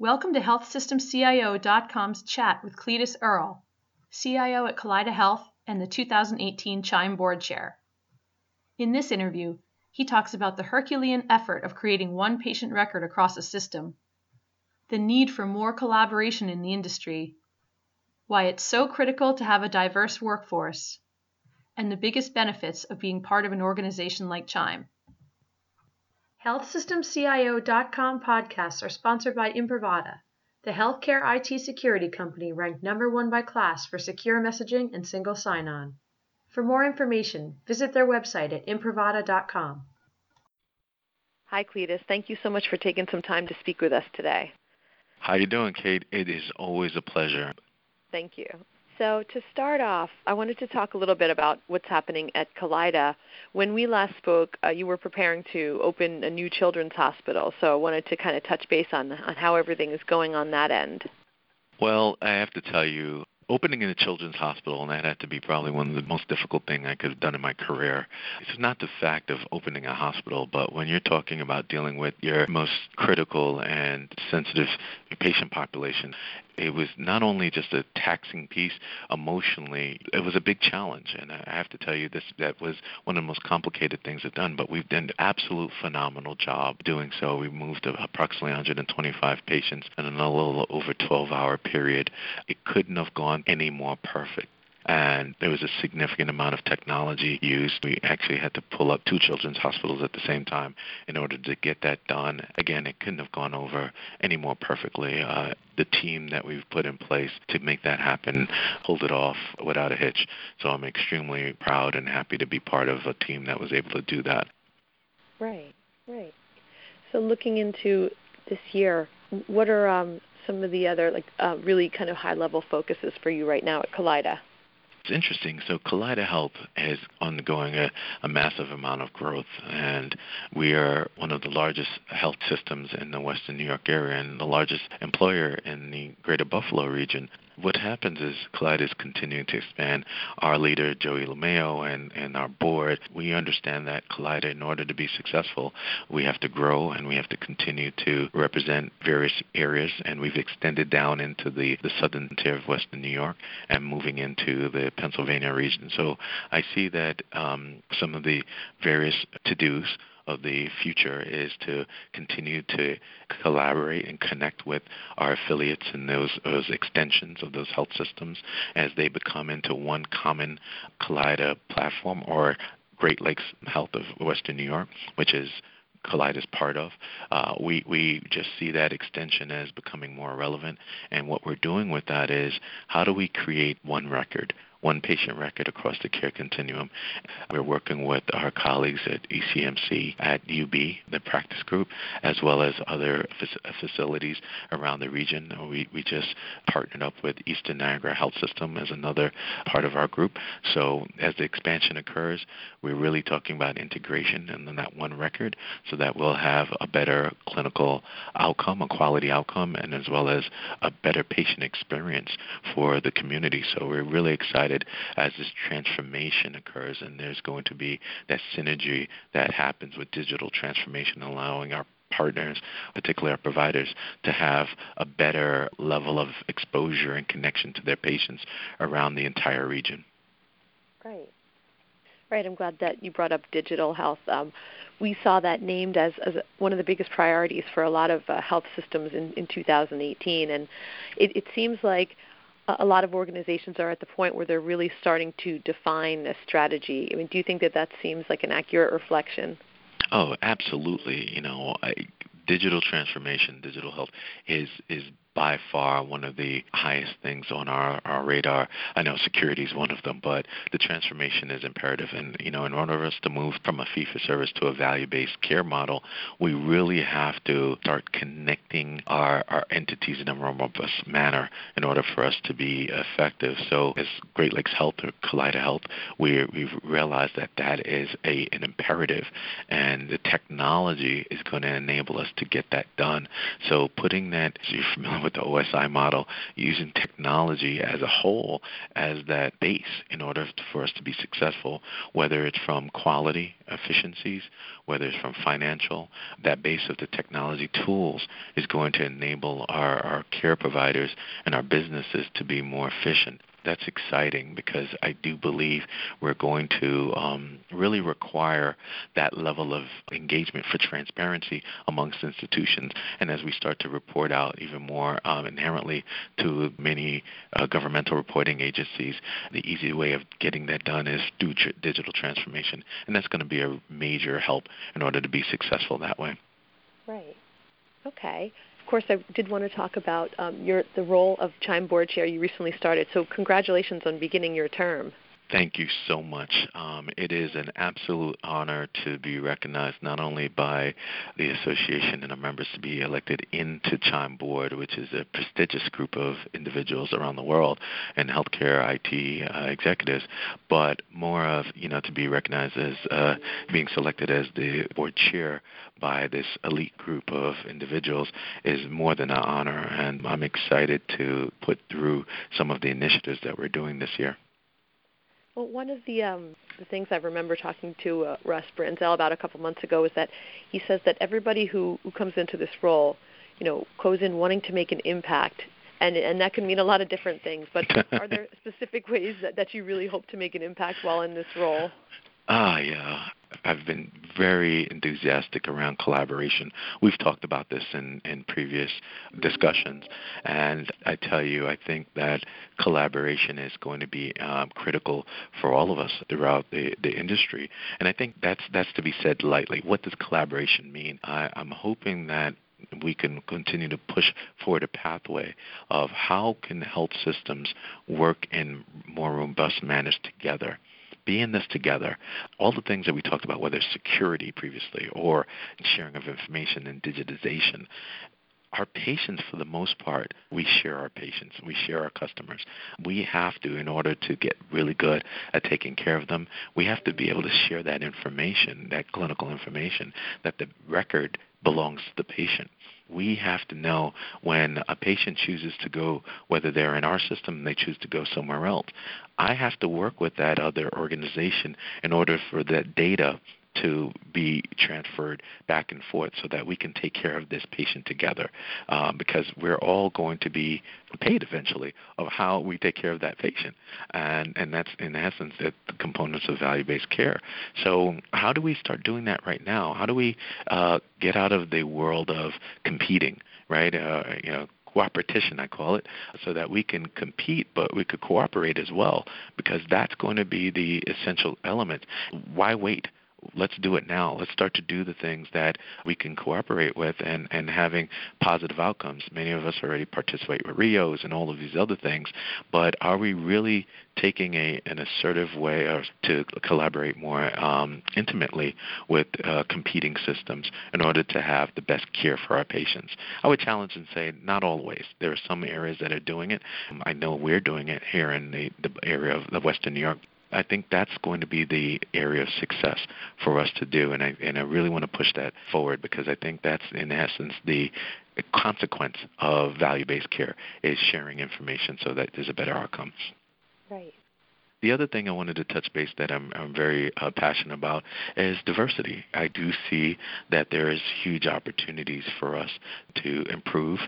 Welcome to HealthSystemCIO.com's chat with Cletis Earle, CIO at Kaleida Health and the 2018 Chime Board Chair. In this interview, he talks about the Herculean effort of creating one patient record across a system, the need for more collaboration in the industry, why it's so critical to have a diverse workforce, and the biggest benefits of being part of an organization like Chime. HealthSystemCIO.com podcasts are sponsored by Imprivata, the healthcare IT security company ranked number one by KLAS for secure messaging and single sign-on. For more information, visit their website at imprivata.com. Hi, Cletis. Thank you so much for taking some time to speak with us today. How you doing, Kate? It is always a pleasure. Thank you. So to start off, I wanted to talk a little bit about what's happening at Kaleida. When we last spoke, uh, you were preparing to open a new children's hospital, so I wanted to kind of touch base on on how everything is going on that end. Well, I have to tell you, opening in a children's hospital, and that had to be probably one of the most difficult things I could have done in my career. It's not the fact of opening a hospital, but when you're talking about dealing with your most critical and sensitive patient population, it was not only just a taxing piece emotionally, it was a big challenge. And I have to tell you, this that was one of the most complicated things I've done, but we've done an absolute phenomenal job doing so. We moved approximately 125 patients in a little over 12 hour period. It couldn't have gone any more perfect and there was a significant amount of technology used. We actually had to pull up two children's hospitals at the same time in order to get that done. Again, it couldn't have gone over any more perfectly. Uh, the team that we've put in place to make that happen pulled it off without a hitch. So I'm extremely proud and happy to be part of a team that was able to do that. Right, right. So looking into this year, what are um, some of the other like uh, really kind of high level focuses for you right now at Kaleida? It's interesting. So Kaleida Health is undergoing a, a massive amount of growth, and we are one of the largest health systems in the Western New York area and the largest employer in the Greater Buffalo region what happens is Kaleida is continuing to expand. Our leader, Jody Lomeo, and, and our board, we understand that Kaleida, in order to be successful, we have to grow and we have to continue to represent various areas. And we've extended down into the, the southern tier of Western New York and moving into the Pennsylvania region. So I see that um, some of the various to dos of the future is to continue to collaborate and connect with our affiliates and those, those extensions of those health systems as they become into one common Kaleida platform or Great Lakes Health of Western New York, which is Kaleida is part of. Uh, we we just see that extension as becoming more relevant, and what we're doing with that is how do we create one record one patient record across the care continuum. We're working with our colleagues at ECMC, at UB, the practice group, as well as other facilities around the region. We, we just partnered up with Eastern Niagara Health System as another part of our group. So as the expansion occurs, we're really talking about integration and then that one record so that we'll have a better clinical outcome, a quality outcome, and as well as a better patient experience for the community. So we're really excited as this transformation occurs, and there's going to be that synergy that happens with digital transformation, allowing our partners, particularly our providers, to have a better level of exposure and connection to their patients around the entire region. Right. Right. I'm glad that you brought up digital health. Um, we saw that named as, as one of the biggest priorities for a lot of uh, health systems in, in 2018, and it, it seems like a lot of organizations are at the point where they're really starting to define a strategy. I mean, do you think that that seems like an accurate reflection? Oh, absolutely. You know, I, digital transformation, digital health is is by far one of the highest things on our, our radar. I know security is one of them, but the transformation is imperative. And, you know, in order for us to move from a fee for service to a value based care model, we really have to start connecting our, our entities in a more robust manner in order for us to be effective. So, as Great Lakes Health or Kaleida Health, we, we've realized that that is a, an imperative, and the technology is going to enable us to get that done. So, putting that, you're familiar with with the OSI model, using technology as a whole as that base in order for us to be successful, whether it's from quality efficiencies, whether it's from financial, that base of the technology tools is going to enable our, our care providers and our businesses to be more efficient that's exciting because I do believe we're going to um, really require that level of engagement for transparency amongst institutions. And as we start to report out even more um, inherently to many uh, governmental reporting agencies, the easy way of getting that done is through tr- digital transformation. And that's going to be a major help in order to be successful that way. Right. Okay course, I did want to talk about um, your the role of Chime Board Chair you recently started. So, congratulations on beginning your term. Thank you so much. Um, it is an absolute honor to be recognized not only by the association and our members to be elected into Chime Board, which is a prestigious group of individuals around the world and healthcare IT uh, executives, but more of you know to be recognized as uh, being selected as the board chair by this elite group of individuals is more than an honor, and I'm excited to put through some of the initiatives that we're doing this year. Well, one of the um, the things I remember talking to uh, Russ Branzell about a couple months ago is that he says that everybody who who comes into this role, you know, goes in wanting to make an impact, and and that can mean a lot of different things. But are there specific ways that that you really hope to make an impact while in this role? Ah, yeah. I've been very enthusiastic around collaboration. We've talked about this in, in previous discussions, and I tell you, I think that collaboration is going to be um, critical for all of us throughout the, the industry. And I think that's that's to be said lightly. What does collaboration mean? I, I'm hoping that we can continue to push forward a pathway of how can health systems work in more robust manners together be in this together. All the things that we talked about, whether it's security previously or sharing of information and digitization, our patients, for the most part, we share our patients, we share our customers. We have to, in order to get really good at taking care of them, we have to be able to share that information, that clinical information, that the record belongs to the patient we have to know when a patient chooses to go, whether they're in our system and they choose to go somewhere else. I have to work with that other organization in order for that data to be transferred back and forth so that we can take care of this patient together um, because we're all going to be paid eventually of how we take care of that patient and and that's in essence the components of value-based care so how do we start doing that right now how do we uh, get out of the world of competing right uh, you know cooperation, I call it, so that we can compete, but we could cooperate as well, because that's going to be the essential element. Why wait? Let's do it now. Let's start to do the things that we can cooperate with and, and having positive outcomes. Many of us already participate with RHIOs and all of these other things, but are we really taking a, an assertive way of, to collaborate more um, intimately with uh, competing systems in order to have the best care for our patients? I would challenge and say not always. There are some areas that are doing it. I know we're doing it here in the, the area of the Western New York I think that's going to be the area of success for us to do, and I and I really want to push that forward because I think that's in essence the consequence of value-based care is sharing information so that there's a better outcome. Right. The other thing I wanted to touch base that I'm, I'm very uh, passionate about is diversity. I do see that there is huge opportunities for us to improve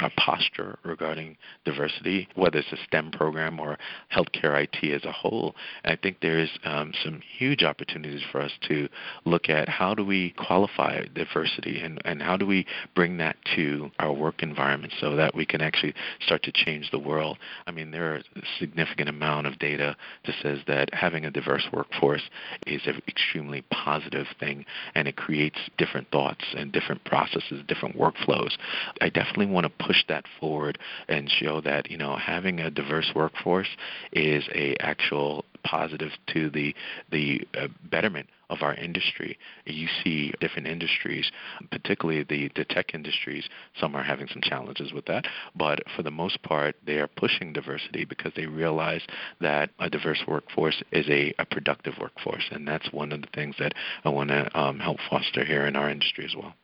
our posture regarding diversity, whether it's a STEM program or healthcare IT as a whole. I think there is um, some huge opportunities for us to look at how do we qualify diversity and, and how do we bring that to our work environment so that we can actually start to change the world. I mean, there are a significant amount of data that says that having a diverse workforce is an extremely positive thing and it creates different thoughts and different processes, different workflows. I definitely want to push that forward and show that, you know, having a diverse workforce is a actual positive to the the uh, betterment of our industry. You see different industries, particularly the, the tech industries, some are having some challenges with that, but for the most part, they are pushing diversity because they realize that a diverse workforce is a, a productive workforce, and that's one of the things that I want to um, help foster here in our industry as well.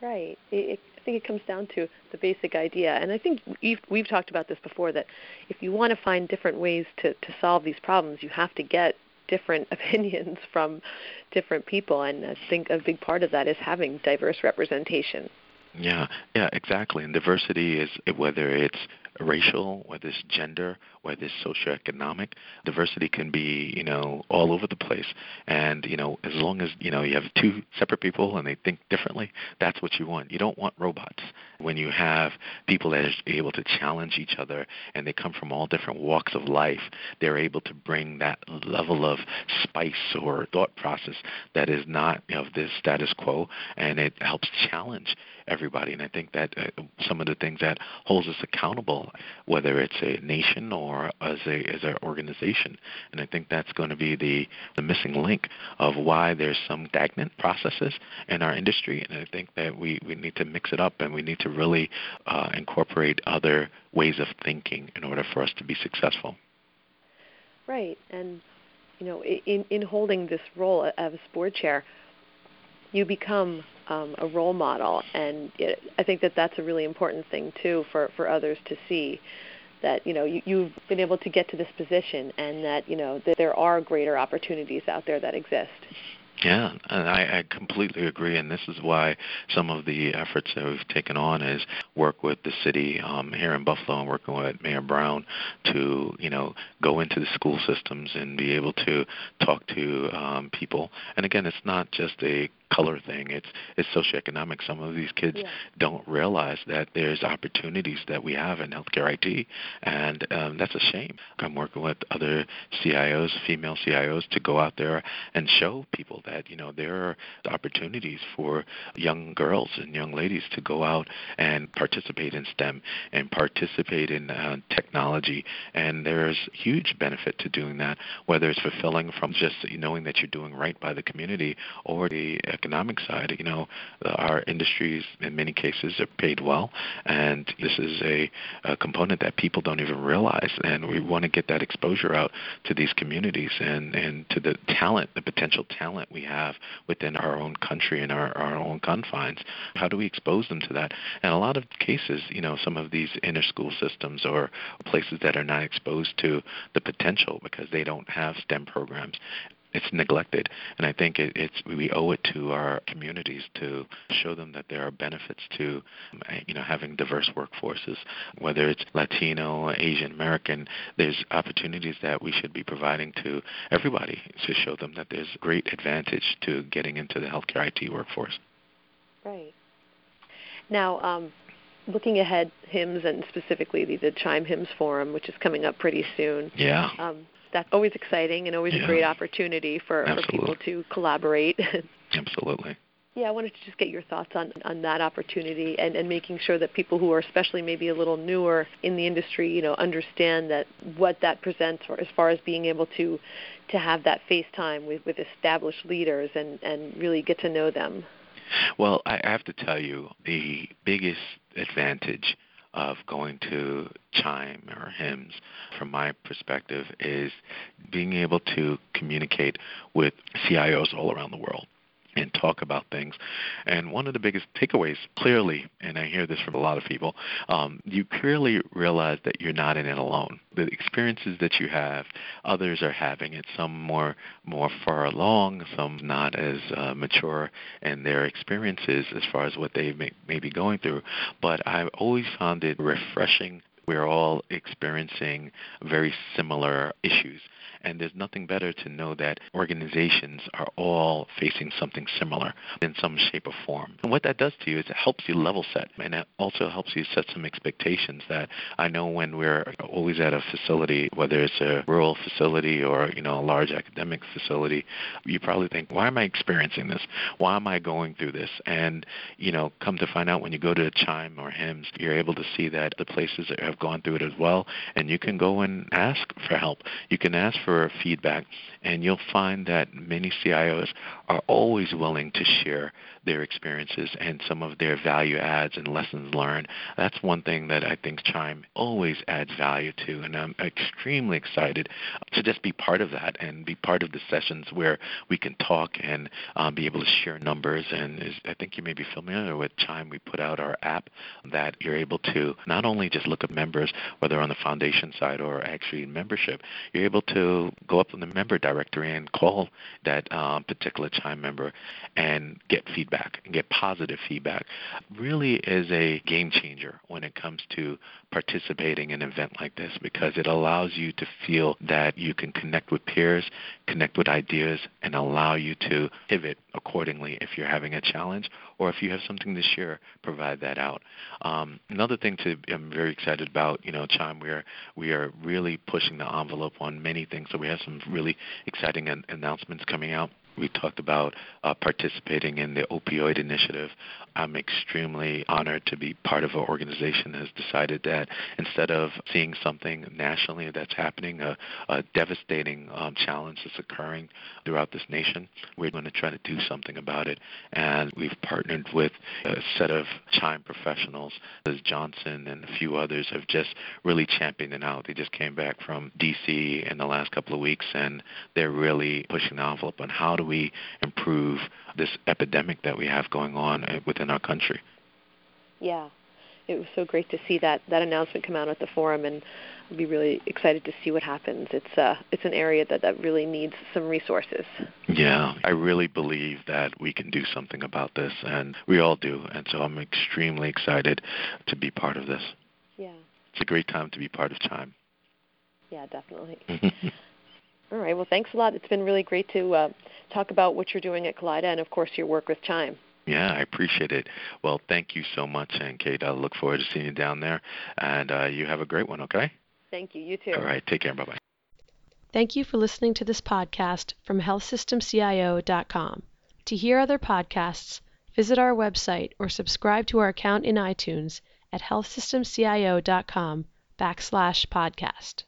Right. It, think it comes down to the basic idea. And I think we've, we've talked about this before that if you want to find different ways to, to solve these problems, you have to get different opinions from different people. And I think a big part of that is having diverse representation. Yeah, yeah, exactly. And diversity is whether it's racial, whether it's gender, whether it's socioeconomic. Diversity can be, you know, all over the place. And, you know, as long as, you know, you have two separate people and they think differently, that's what you want. You don't want robots. When you have people that are able to challenge each other and they come from all different walks of life, they're able to bring that level of spice or thought process that is not of you know, the status quo and it helps challenge everybody. And I think that uh, some of the things that holds us accountable, whether it's a nation or as a as an organization, and I think that's going to be the the missing link of why there's some stagnant processes in our industry. And I think that we we need to mix it up and we need to really uh, incorporate other ways of thinking in order for us to be successful. Right, and you know, in in holding this role as board chair, you become um, a role model, and it, I think that that's a really important thing too for for others to see that you know you, you've been able to get to this position, and that you know that there are greater opportunities out there that exist. Yeah, and I, I completely agree, and this is why some of the efforts that we've taken on is work with the city um, here in Buffalo and working with Mayor Brown to, you know, go into the school systems and be able to talk to um, people. And again, it's not just a color thing. It's it's socioeconomic. Some of these kids yeah. don't realize that there's opportunities that we have in healthcare IT, and um, that's a shame. I'm working with other CIOs, female CIOs, to go out there and show people that you know there are opportunities for young girls and young ladies to go out and participate in STEM and participate in uh, technology, and there's huge benefit to doing that. Whether it's fulfilling from just knowing that you're doing right by the community or the economic side, you know, our industries in many cases are paid well, and this is a, a component that people don't even realize. And we mm-hmm. want to get that exposure out to these communities and and to the talent, the potential talent we have within our own country and our, our own confines. How do we expose them to that? And a lot of cases, you know, some of these inner school systems or places that are not exposed to the potential because they don't have STEM programs it's neglected. And I think it, it's we owe it to our communities to show them that there are benefits to you know having diverse workforces, whether it's Latino, Asian American. There's opportunities that we should be providing to everybody to show them that there's great advantage to getting into the healthcare IT workforce. Right. Now, um, looking ahead, HIMSS and specifically the, the Chime HIMSS Forum, which is coming up pretty soon. Yeah. Um, that's always exciting and always yeah. a great opportunity for, for people to collaborate. Absolutely. Yeah, I wanted to just get your thoughts on, on that opportunity and, and making sure that people who are especially maybe a little newer in the industry, you know, understand that what that presents for, as far as being able to to have that face time with, with established leaders and, and really get to know them. Well, I have to tell you, the biggest advantage of going to chime or HIMSS, from my perspective is being able to communicate with CIOs all around the world and talk about things. And one of the biggest takeaways, clearly, and I hear this from a lot of people, um, you clearly realize that you're not in it alone. The experiences that you have, others are having it. Some more more far along, some not as uh, mature in their experiences as far as what they may, may be going through. But I've always found it refreshing we're all experiencing very similar issues. And there's nothing better to know that organizations are all facing something similar in some shape or form. And what that does to you is it helps you level set, and it also helps you set some expectations that I know when we're always at a facility, whether it's a rural facility or you know a large academic facility, you probably think, why am I experiencing this? Why am I going through this? And you know, come to find out when you go to Chime or HIMSS, you're able to see that the places that have gone through it as well, and you can go and ask for help. You can ask for for feedback, and you'll find that many CIOs are always willing to share their experiences and some of their value adds and lessons learned. That's one thing that I think Chime always adds value to, and I'm extremely excited to just be part of that and be part of the sessions where we can talk and um, be able to share numbers. And I think you may be familiar with Chime. We put out our app that you're able to not only just look at members, whether on the foundation side or actually in membership, you're able to go up in the member directory and call that um, particular Chime member and get feedback and get positive feedback. Really is a game changer when it comes to participating in an event like this because it allows you to feel that you can connect with peers, connect with ideas, and allow you to pivot accordingly if you're having a challenge or if you have something to share, provide that out. Um, another thing to I'm very excited about, you know, Chime, we are we are really pushing the envelope on many things. So we have some really exciting an- announcements coming out. We talked about uh, participating in the opioid initiative. I'm extremely honored to be part of an organization that has decided that instead of seeing something nationally that's happening, a, a devastating um, challenge that's occurring throughout this nation, we're going to try to do something about it. And we've partnered with a set of Chime professionals, as Johnson and a few others have just really championed it out. They just came back from D.C. in the last couple of weeks, and they're really pushing the envelope on how do we improve this epidemic that we have going on uh, within our country. Yeah, it was so great to see that that announcement come out at the forum, and I'll be really excited to see what happens. It's uh, it's an area that that really needs some resources. Yeah, I really believe that we can do something about this, and we all do. And so I'm extremely excited to be part of this. Yeah, it's a great time to be part of Chime. Yeah, definitely. All right. Well, thanks a lot. It's been really great to uh, talk about what you're doing at Kaleida and, of course, your work with Chime. Yeah, I appreciate it. Well, thank you so much, and Kate, I look forward to seeing you down there. And uh, you have a great one, okay? Thank you. You too. All right. Take care. Bye bye. Thank you for listening to this podcast from healthsystemcio.com. To hear other podcasts, visit our website or subscribe to our account in iTunes at healthsystemcio.com backslash podcast.